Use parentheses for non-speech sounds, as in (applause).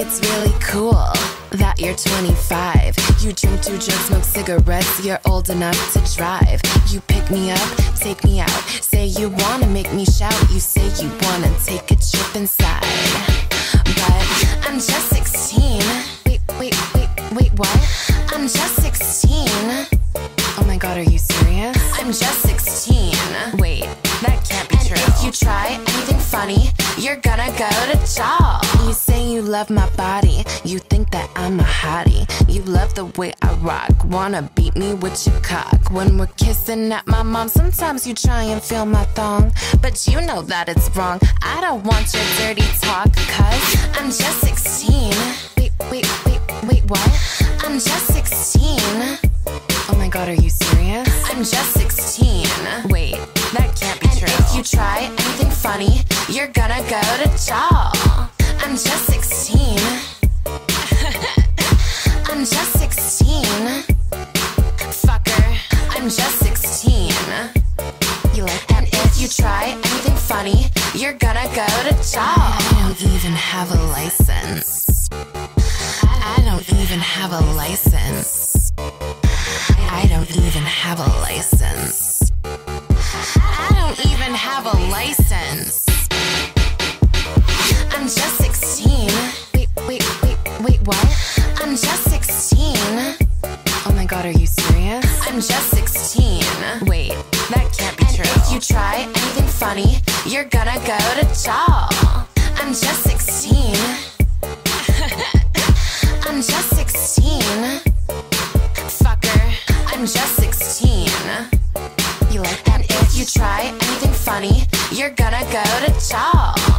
it's really cool that you're 25. You drink, do drugs, smoke cigarettes, you're old enough to drive. You pick me up, take me out, say you wanna make me shout. You say you wanna take a trip inside. But I'm just 16. Wait, wait, wait, wait, what? I'm just 16. Oh my god, are you serious? I'm just 16. Wait, that can't be you try anything funny, you're gonna go to jail. You say you love my body, you think that I'm a hottie. You love the way I rock, wanna beat me with your cock. When we're kissing at my mom, sometimes you try and feel my thong. But you know that it's wrong. I don't want your dirty talk, cause I'm just 16. Wait, wait, wait, serious? I'm just 16. Wait, that can't be and true. If you try anything funny, you're gonna go to jail. I'm just 16. (laughs) I'm just 16. Fucker, I'm just 16. You like that? And if you try anything funny, you're gonna go to jail. I don't even have a license. I don't even have a license. I don't even have a license. I don't even have a license. I'm just 16. Wait, wait, wait, wait, what? I'm just 16. Oh my god, are you serious? I'm just 16. Wait, that can't be and true. If you try anything funny, you're gonna go to jail. I'm just 16. I'm just 16. You like that? If you try anything funny, you're gonna go to jail.